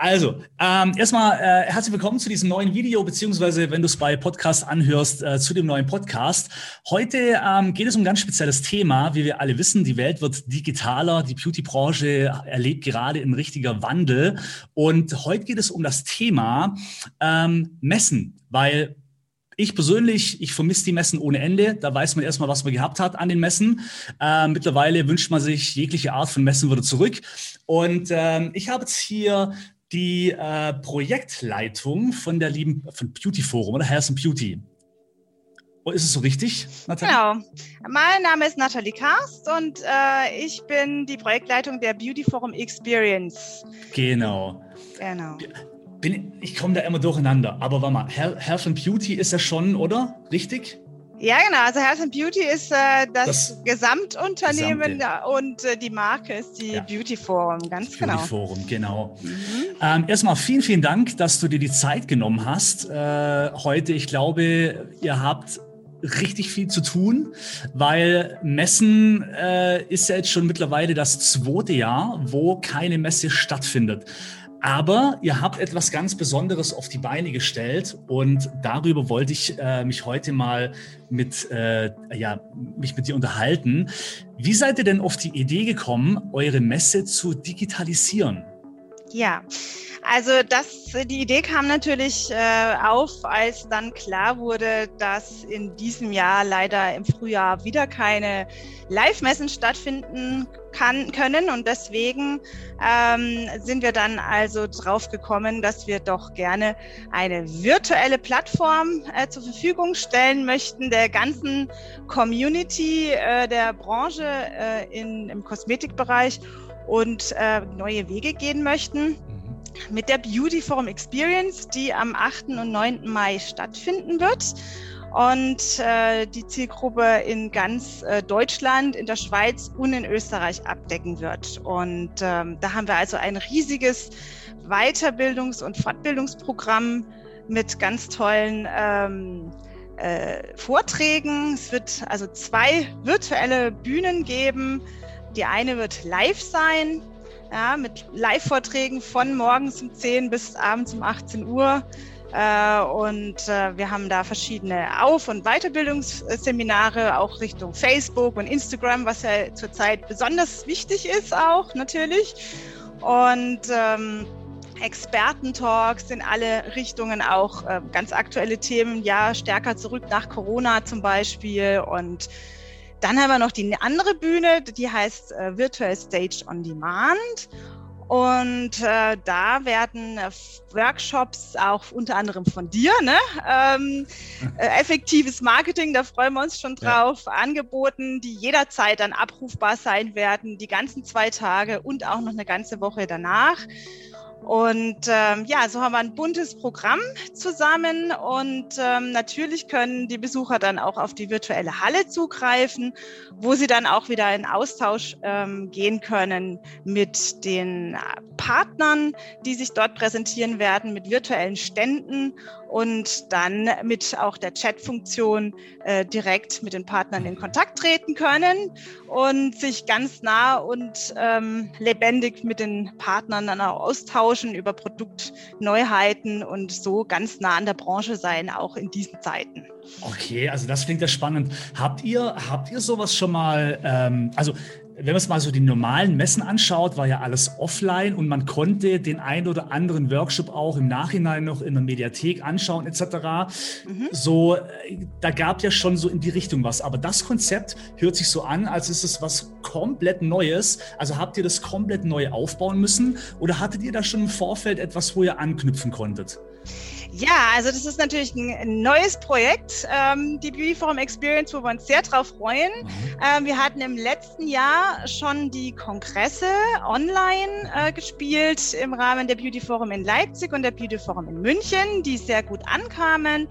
Also, ähm, erstmal äh, herzlich willkommen zu diesem neuen Video, beziehungsweise wenn du es bei Podcast anhörst, äh, zu dem neuen Podcast. Heute ähm, geht es um ein ganz spezielles Thema. Wie wir alle wissen, die Welt wird digitaler, die Beauty-Branche erlebt gerade ein richtiger Wandel. Und heute geht es um das Thema ähm, Messen, weil ich persönlich, ich vermisse die Messen ohne Ende. Da weiß man erstmal, was man gehabt hat an den Messen. Äh, mittlerweile wünscht man sich jegliche Art von Messen wieder zurück. Und ähm, ich habe jetzt hier die äh, Projektleitung von der lieben von Beauty Forum oder Health and Beauty. Oh, ist es so richtig, Nathalie? Genau. Mein Name ist Nathalie Karst und äh, ich bin die Projektleitung der Beauty Forum Experience. Genau. Genau bin, ich komme da immer durcheinander. Aber warte mal, Health and Beauty ist ja schon, oder? Richtig? Ja, genau. Also Health and Beauty ist äh, das, das, Gesamtunternehmen Gesamte. und äh, die Marke ist die ja. Beauty Forum, ganz Beauty genau. Beauty Forum, genau. Mhm. Ähm, erstmal vielen, vielen Dank, dass du dir die Zeit genommen hast äh, heute. Ich glaube, ihr habt richtig viel zu tun, weil Messen äh, ist ja jetzt schon mittlerweile das zweite Jahr, wo keine Messe stattfindet. Aber ihr habt etwas ganz Besonderes auf die Beine gestellt und darüber wollte ich äh, mich heute mal mit, äh, ja, mich mit dir unterhalten. Wie seid ihr denn auf die Idee gekommen, eure Messe zu digitalisieren? Ja, also das, die Idee kam natürlich äh, auf, als dann klar wurde, dass in diesem Jahr leider im Frühjahr wieder keine Live-Messen stattfinden kann, können. Und deswegen ähm, sind wir dann also drauf gekommen, dass wir doch gerne eine virtuelle Plattform äh, zur Verfügung stellen möchten, der ganzen Community äh, der Branche äh, in, im Kosmetikbereich und äh, neue Wege gehen möchten mit der Beauty Forum Experience, die am 8. und 9. Mai stattfinden wird und äh, die Zielgruppe in ganz äh, Deutschland, in der Schweiz und in Österreich abdecken wird. Und ähm, da haben wir also ein riesiges Weiterbildungs- und Fortbildungsprogramm mit ganz tollen ähm, äh, Vorträgen. Es wird also zwei virtuelle Bühnen geben. Die eine wird live sein ja, mit Live-Vorträgen von morgens um 10 bis abends um 18 Uhr. Äh, und äh, wir haben da verschiedene Auf- und Weiterbildungsseminare, auch Richtung Facebook und Instagram, was ja zurzeit besonders wichtig ist, auch natürlich. Und ähm, Expertentalks in alle Richtungen, auch äh, ganz aktuelle Themen, ja, stärker zurück nach Corona zum Beispiel und dann haben wir noch die andere Bühne, die heißt äh, Virtual Stage on Demand. Und äh, da werden äh, Workshops auch unter anderem von dir, ne? Ähm, äh, effektives Marketing, da freuen wir uns schon drauf, ja. angeboten, die jederzeit dann abrufbar sein werden, die ganzen zwei Tage und auch noch eine ganze Woche danach. Und ähm, ja, so haben wir ein buntes Programm zusammen. Und ähm, natürlich können die Besucher dann auch auf die virtuelle Halle zugreifen, wo sie dann auch wieder in Austausch ähm, gehen können mit den Partnern, die sich dort präsentieren werden, mit virtuellen Ständen und dann mit auch der Chat-Funktion äh, direkt mit den Partnern in Kontakt treten können und sich ganz nah und ähm, lebendig mit den Partnern dann auch austauschen über Produktneuheiten und so ganz nah an der Branche sein, auch in diesen Zeiten. Okay, also das klingt ja spannend. Habt ihr, habt ihr sowas schon mal, ähm, also wenn man es mal so die normalen Messen anschaut, war ja alles offline und man konnte den einen oder anderen Workshop auch im Nachhinein noch in der Mediathek anschauen etc. Mhm. So, äh, da gab ja schon so in die Richtung was. Aber das Konzept hört sich so an, als ist es was komplett Neues. Also habt ihr das komplett neu aufbauen müssen oder hattet ihr da schon im Vorfeld etwas, wo ihr anknüpfen konntet? Ja, also das ist natürlich ein neues Projekt, ähm, die Beauty Forum Experience, wo wir uns sehr drauf freuen. Mhm. Ähm, wir hatten im letzten Jahr schon die Kongresse online äh, gespielt im Rahmen der Beauty Forum in Leipzig und der Beauty Forum in München, die sehr gut ankamen.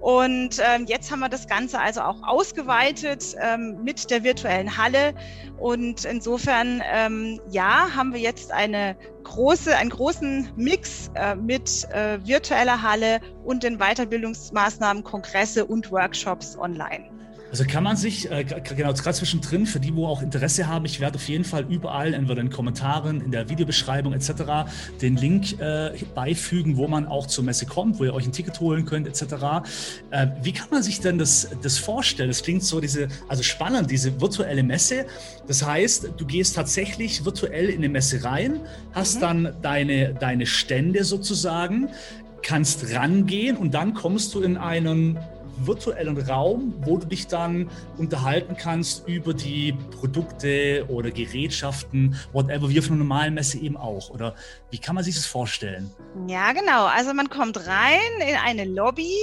Und ähm, jetzt haben wir das Ganze also auch ausgeweitet ähm, mit der virtuellen Halle. Und insofern, ähm, ja, haben wir jetzt eine große, einen großen Mix äh, mit äh, virtueller Halle und den Weiterbildungsmaßnahmen, Kongresse und Workshops online. Also kann man sich, äh, genau, gerade zwischendrin, für die, wo auch Interesse haben, ich werde auf jeden Fall überall, entweder in den Kommentaren, in der Videobeschreibung etc., den Link äh, beifügen, wo man auch zur Messe kommt, wo ihr euch ein Ticket holen könnt etc. Äh, wie kann man sich denn das, das vorstellen? Das klingt so diese, also spannend, diese virtuelle Messe. Das heißt, du gehst tatsächlich virtuell in eine Messe rein, hast mhm. dann deine, deine Stände sozusagen, kannst rangehen und dann kommst du in einen virtuellen Raum, wo du dich dann unterhalten kannst über die Produkte oder Gerätschaften, whatever, wie auf einer normalen Messe eben auch. Oder wie kann man sich das vorstellen? Ja, genau. Also man kommt rein in eine Lobby,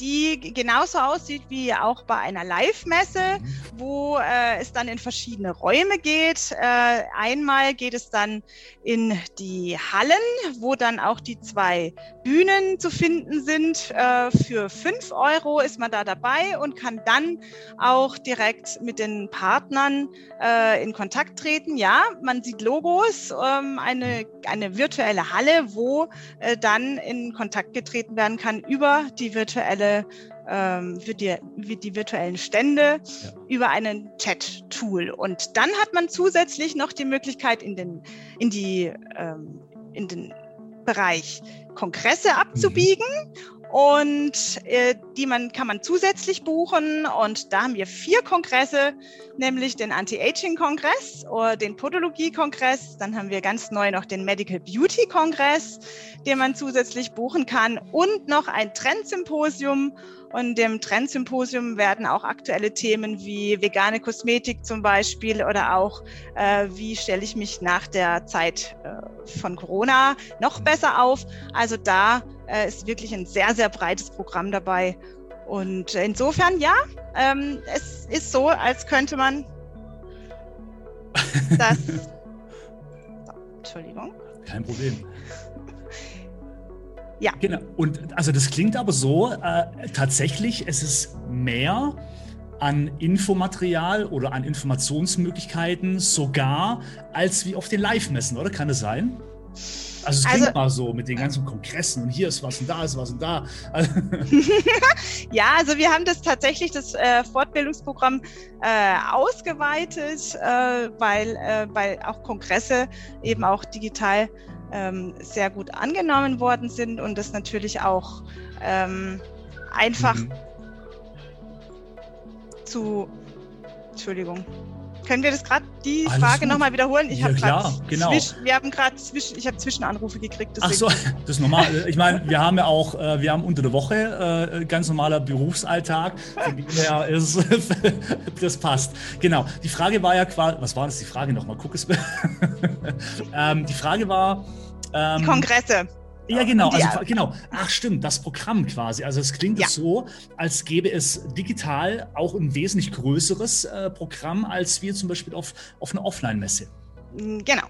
die genauso aussieht wie auch bei einer Live-Messe, mhm. wo äh, es dann in verschiedene Räume geht. Äh, einmal geht es dann in die Hallen, wo dann auch die zwei Bühnen zu finden sind. Äh, für fünf Euro ist man da dabei und kann dann auch direkt mit den Partnern äh, in Kontakt treten. Ja, man sieht Logos, ähm, eine, eine virtuelle Halle, wo äh, dann in Kontakt getreten werden kann über die virtuelle ähm, für, die, für die virtuellen Stände ja. über einen Chat-Tool. Und dann hat man zusätzlich noch die Möglichkeit, in den, in die, ähm, in den Bereich Kongresse abzubiegen. Mhm und äh, die man, kann man zusätzlich buchen. Und da haben wir vier Kongresse, nämlich den Anti-Aging-Kongress oder den Podologie-Kongress. Dann haben wir ganz neu noch den Medical Beauty-Kongress, den man zusätzlich buchen kann und noch ein Trendsymposium und im Trendsymposium werden auch aktuelle Themen wie vegane Kosmetik zum Beispiel oder auch, äh, wie stelle ich mich nach der Zeit äh, von Corona noch besser auf. Also da äh, ist wirklich ein sehr, sehr breites Programm dabei. Und insofern, ja, ähm, es ist so, als könnte man das. Entschuldigung. Kein Problem. Ja. Genau. Und also das klingt aber so, äh, tatsächlich, es ist mehr an Infomaterial oder an Informationsmöglichkeiten sogar als wie auf den Live-Messen, oder? Kann es sein? Also es klingt also, mal so mit den ganzen Kongressen und hier ist was und da ist was und da. ja, also wir haben das tatsächlich, das äh, Fortbildungsprogramm äh, ausgeweitet, äh, weil, äh, weil auch Kongresse eben auch digital ähm, sehr gut angenommen worden sind und das natürlich auch ähm, einfach mhm. zu, Entschuldigung, können wir das gerade die Alles Frage nochmal wiederholen? Ich ja, klar, genau. Zwisch, wir haben gerade zwischen, ich habe Zwischenanrufe gekriegt. Deswegen. Ach so, das ist normal. Ich meine, wir haben ja auch, äh, wir haben unter der Woche äh, ganz normaler Berufsalltag. Ist, das passt. Genau. Die Frage war ja quasi, was war das die Frage nochmal? Guck es. ähm, die Frage war. Ähm, die Kongresse. Ja, genau, also, genau. Ach, stimmt, das Programm quasi. Also es klingt ja. so, als gäbe es digital auch ein wesentlich größeres äh, Programm als wir zum Beispiel auf, auf einer Offline-Messe. Mm, genau.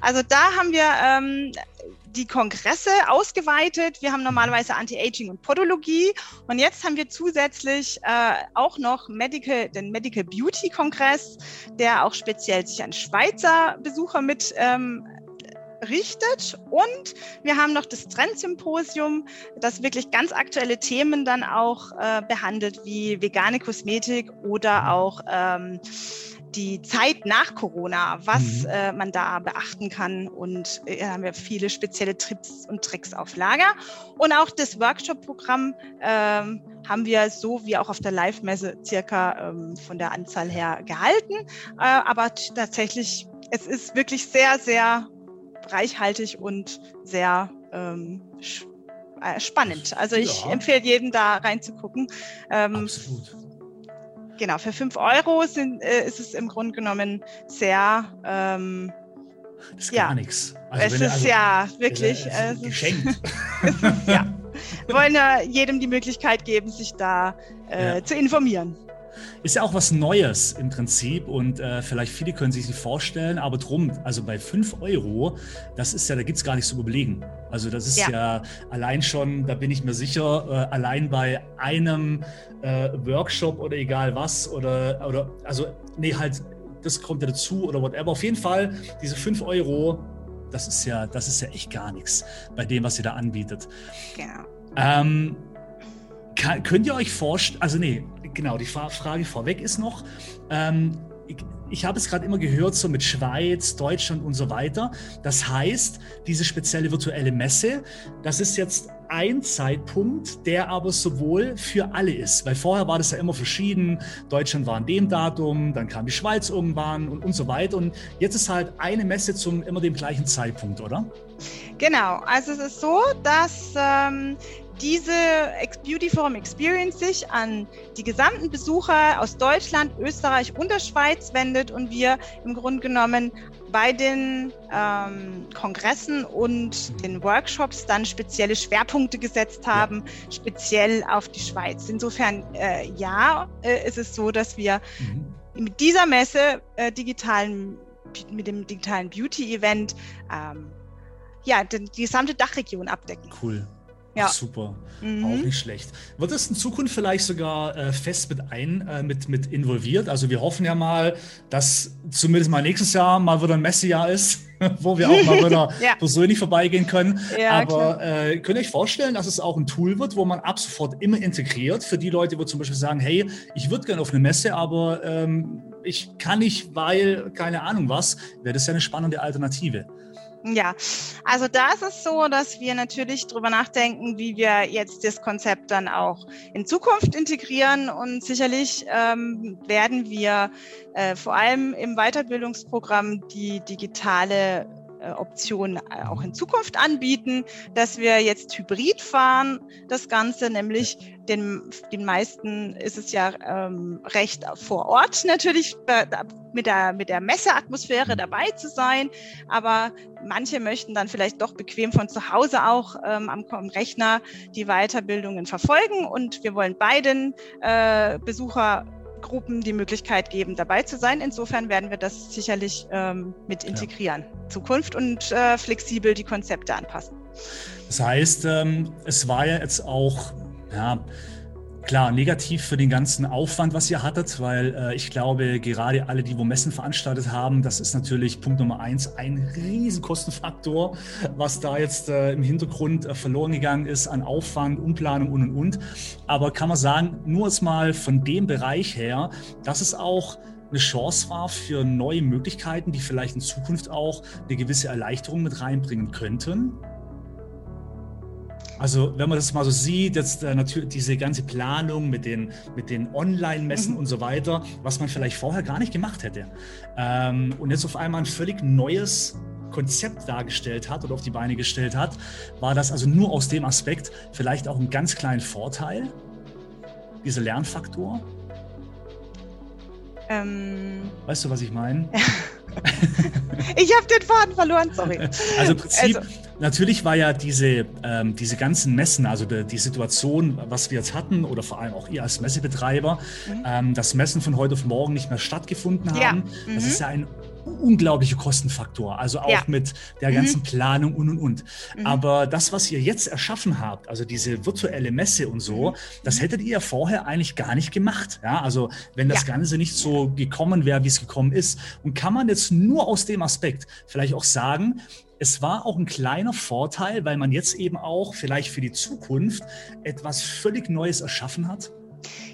Also da haben wir ähm, die Kongresse ausgeweitet. Wir haben normalerweise Anti-Aging und Podologie. Und jetzt haben wir zusätzlich äh, auch noch Medical, den Medical Beauty Kongress, der auch speziell sich an Schweizer Besucher mit ähm, richtet. Und wir haben noch das Trendsymposium, das wirklich ganz aktuelle Themen dann auch äh, behandelt, wie vegane Kosmetik oder auch ähm, die Zeit nach Corona, was mhm. äh, man da beachten kann. Und äh, haben wir viele spezielle Trips und Tricks auf Lager. Und auch das Workshop-Programm ähm, haben wir so wie auch auf der Live-Messe circa ähm, von der Anzahl her gehalten. Äh, aber tatsächlich, es ist wirklich sehr, sehr reichhaltig und sehr ähm, äh, spannend. Also ich ja. empfehle jedem da reinzugucken. Ähm, Absolut. Genau, für 5 Euro sind, äh, ist es im Grunde genommen sehr ähm, das ist ja, gar nichts. Also es ist also, ja wirklich äh, es geschenkt. Ist, ja. Wir wollen ja jedem die Möglichkeit geben, sich da äh, ja. zu informieren. Ist ja auch was Neues im Prinzip und äh, vielleicht viele können sich das vorstellen, aber drum, also bei 5 Euro, das ist ja, da gibt es gar nichts zu überlegen. Also das ist ja. ja. allein schon, da bin ich mir sicher, äh, allein bei einem äh, Workshop oder egal was oder, oder also nee, halt, das kommt ja dazu oder whatever. Auf jeden Fall, diese 5 Euro, das ist ja, das ist ja echt gar nichts bei dem, was ihr da anbietet. Genau. Ähm, kann, könnt ihr euch vorstellen, also nee, genau, die Frage vorweg ist noch, ähm, ich, ich habe es gerade immer gehört, so mit Schweiz, Deutschland und so weiter. Das heißt, diese spezielle virtuelle Messe, das ist jetzt ein Zeitpunkt, der aber sowohl für alle ist. Weil vorher war das ja immer verschieden. Deutschland war an dem Datum, dann kam die Schweiz irgendwann und, und so weiter. Und jetzt ist halt eine Messe zum immer dem gleichen Zeitpunkt, oder? Genau, also es ist so, dass ähm, diese Beauty Forum Experience sich an die gesamten Besucher aus Deutschland, Österreich und der Schweiz wendet und wir im Grunde genommen bei den ähm, Kongressen und den Workshops dann spezielle Schwerpunkte gesetzt haben, ja. speziell auf die Schweiz. Insofern, äh, ja, äh, ist es so, dass wir mhm. mit dieser Messe äh, digitalen, mit dem digitalen Beauty-Event ähm, ja, die gesamte Dachregion abdecken. Cool. Ja. Super, mhm. auch nicht schlecht. Wird das in Zukunft vielleicht sogar äh, fest mit ein, äh, mit, mit involviert? Also wir hoffen ja mal, dass zumindest mal nächstes Jahr mal wieder ein Messejahr ist, wo wir auch mal wieder ja. persönlich vorbeigehen können. Ja, Aber äh, könnt ihr euch vorstellen, dass es auch ein Tool wird, wo man ab sofort immer integriert für die Leute, wo zum Beispiel sagen, hey, ich würde gerne auf eine Messe, aber ähm, ich kann nicht, weil keine Ahnung was, wäre das ja eine spannende Alternative. Ja, also da ist es so, dass wir natürlich darüber nachdenken, wie wir jetzt das Konzept dann auch in Zukunft integrieren. Und sicherlich ähm, werden wir äh, vor allem im Weiterbildungsprogramm die digitale Option äh, auch in Zukunft anbieten, dass wir jetzt hybrid fahren, das Ganze, nämlich den, den meisten ist es ja ähm, recht vor Ort natürlich mit der, mit der Messeatmosphäre dabei zu sein, aber manche möchten dann vielleicht doch bequem von zu Hause auch ähm, am, am Rechner die Weiterbildungen verfolgen und wir wollen beiden äh, Besucher Gruppen die Möglichkeit geben, dabei zu sein. Insofern werden wir das sicherlich ähm, mit integrieren. Ja. Zukunft und äh, flexibel die Konzepte anpassen. Das heißt, ähm, es war ja jetzt auch, ja, Klar, negativ für den ganzen Aufwand, was ihr hattet, weil äh, ich glaube, gerade alle, die wo Messen veranstaltet haben, das ist natürlich Punkt Nummer eins, ein riesen Kostenfaktor, was da jetzt äh, im Hintergrund äh, verloren gegangen ist an Aufwand, Umplanung und und und. Aber kann man sagen, nur jetzt mal von dem Bereich her, dass es auch eine Chance war für neue Möglichkeiten, die vielleicht in Zukunft auch eine gewisse Erleichterung mit reinbringen könnten. Also wenn man das mal so sieht, jetzt äh, natürlich diese ganze Planung mit den, mit den Online-Messen mhm. und so weiter, was man vielleicht vorher gar nicht gemacht hätte. Ähm, und jetzt auf einmal ein völlig neues Konzept dargestellt hat oder auf die Beine gestellt hat, war das also nur aus dem Aspekt vielleicht auch ein ganz kleinen Vorteil, dieser Lernfaktor. Ähm, weißt du, was ich meine? ich habe den Faden verloren, sorry. Also im Prinzip, also. natürlich war ja diese, ähm, diese ganzen Messen, also die, die, Situation, was wir jetzt hatten, oder vor allem auch ihr als Messebetreiber, mhm. ähm, dass Messen von heute auf morgen nicht mehr stattgefunden haben. Ja. Mhm. Das ist ja ein unglaublicher Kostenfaktor, also auch ja. mit der ganzen mhm. Planung und und und. Mhm. Aber das, was ihr jetzt erschaffen habt, also diese virtuelle Messe und so, mhm. das hättet ihr vorher eigentlich gar nicht gemacht. Ja, also wenn das ja. Ganze nicht so gekommen wäre, wie es gekommen ist. Und kann man jetzt nur aus dem Aspekt vielleicht auch sagen, es war auch ein kleiner Vorteil, weil man jetzt eben auch vielleicht für die Zukunft etwas völlig Neues erschaffen hat?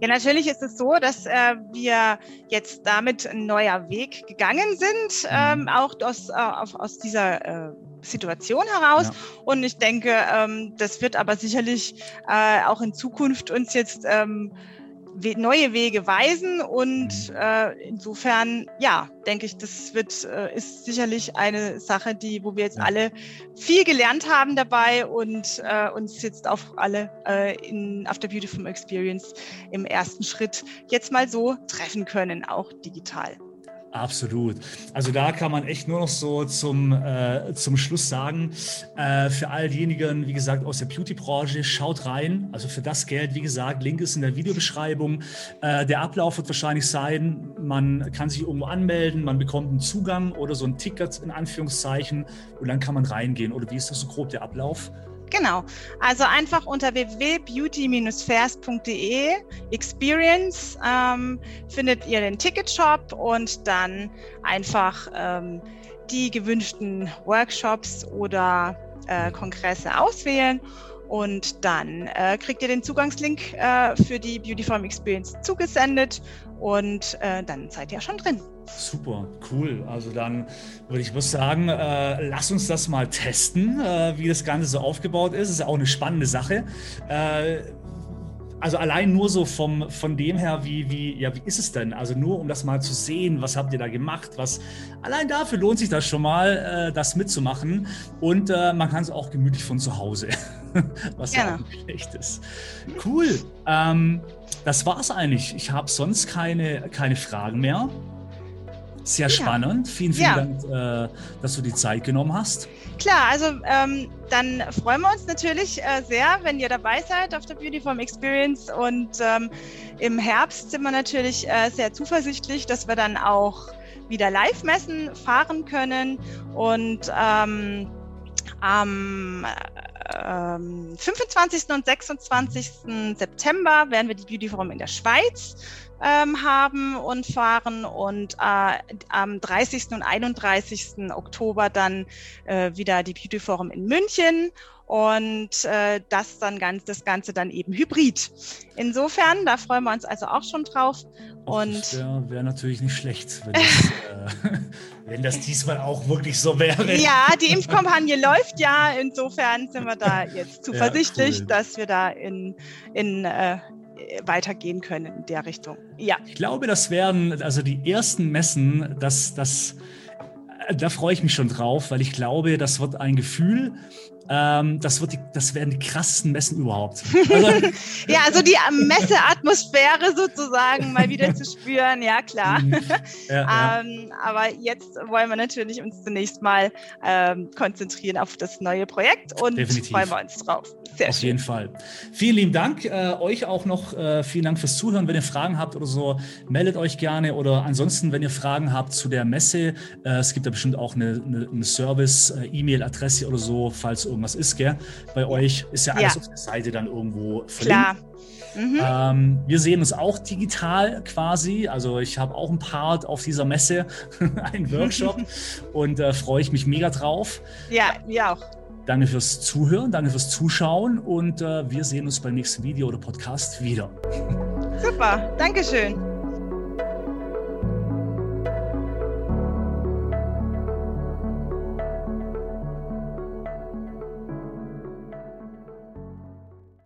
Ja, natürlich ist es so, dass äh, wir jetzt damit ein neuer Weg gegangen sind, mhm. ähm, auch aus, äh, auf, aus dieser äh, Situation heraus. Ja. Und ich denke, ähm, das wird aber sicherlich äh, auch in Zukunft uns jetzt ähm, neue Wege weisen und äh, insofern, ja, denke ich, das wird, äh, ist sicherlich eine Sache, die, wo wir jetzt alle viel gelernt haben dabei und äh, uns jetzt auf alle äh, in After Beautiful Experience im ersten Schritt jetzt mal so treffen können, auch digital. Absolut. Also da kann man echt nur noch so zum, äh, zum Schluss sagen, äh, für all diejenigen, wie gesagt, aus der Beauty-Branche, schaut rein. Also für das Geld, wie gesagt, Link ist in der Videobeschreibung. Äh, der Ablauf wird wahrscheinlich sein, man kann sich irgendwo anmelden, man bekommt einen Zugang oder so ein Ticket in Anführungszeichen und dann kann man reingehen. Oder wie ist das so grob der Ablauf? Genau. Also einfach unter www.beauty-fairs.de Experience ähm, findet ihr den Ticketshop und dann einfach ähm, die gewünschten Workshops oder äh, Kongresse auswählen und dann äh, kriegt ihr den Zugangslink äh, für die Beautyform Experience zugesendet und äh, dann seid ihr schon drin. Super, cool. Also dann würde ich was sagen, äh, lass uns das mal testen, äh, wie das Ganze so aufgebaut ist. Ist auch eine spannende Sache. Äh, also allein nur so vom, von dem her, wie, wie, ja, wie ist es denn? Also nur um das mal zu sehen, was habt ihr da gemacht? Was, allein dafür lohnt sich das schon mal, äh, das mitzumachen. Und äh, man kann es auch gemütlich von zu Hause, was ja, nicht schlecht ist. Cool. Ähm, das war's eigentlich. Ich habe sonst keine, keine Fragen mehr. Sehr ja. spannend. Vielen, vielen ja. Dank, äh, dass du die Zeit genommen hast. Klar, also ähm, dann freuen wir uns natürlich äh, sehr, wenn ihr dabei seid auf der Beautyform Experience. Und ähm, im Herbst sind wir natürlich äh, sehr zuversichtlich, dass wir dann auch wieder Live-Messen fahren können. Und ähm, am 25. Ähm, und 26. September werden wir die Beautyform in der Schweiz ähm, haben und fahren und äh, am 30. und 31. Oktober dann äh, wieder die Beauty Forum in München und äh, das dann ganz das Ganze dann eben hybrid. Insofern, da freuen wir uns also auch schon drauf. Und wäre wär natürlich nicht schlecht, wenn das, äh, wenn das, diesmal auch wirklich so wäre. Ja, die Impfkampagne läuft ja. Insofern sind wir da jetzt zuversichtlich, ja, cool. dass wir da in, in äh, weitergehen können in der Richtung. Ja. Ich glaube, das werden also die ersten Messen, das, das, äh, da freue ich mich schon drauf, weil ich glaube, das wird ein Gefühl, ähm, das, wird die, das werden die krassesten Messen überhaupt. Also, ja, also die Messeatmosphäre sozusagen mal wieder zu spüren, ja klar. Mhm. Ja, ähm, ja. aber jetzt wollen wir natürlich uns zunächst mal ähm, konzentrieren auf das neue Projekt und Definitiv. freuen wir uns drauf. Sehr auf schön. jeden Fall. Vielen lieben Dank. Äh, euch auch noch äh, vielen Dank fürs Zuhören. Wenn ihr Fragen habt oder so, meldet euch gerne. Oder ansonsten, wenn ihr Fragen habt zu der Messe, äh, es gibt da bestimmt auch eine, eine, eine Service-E-Mail-Adresse oder so, falls irgendwas ist, gell? Bei euch ist ja alles ja. auf der Seite dann irgendwo verlinkt. Klar. Mhm. Ähm, wir sehen uns auch digital quasi. Also ich habe auch ein Part auf dieser Messe, einen Workshop und äh, freue ich mich mega drauf. Ja, wir auch. Danke fürs Zuhören, danke fürs Zuschauen und äh, wir sehen uns beim nächsten Video oder Podcast wieder. Super, Dankeschön.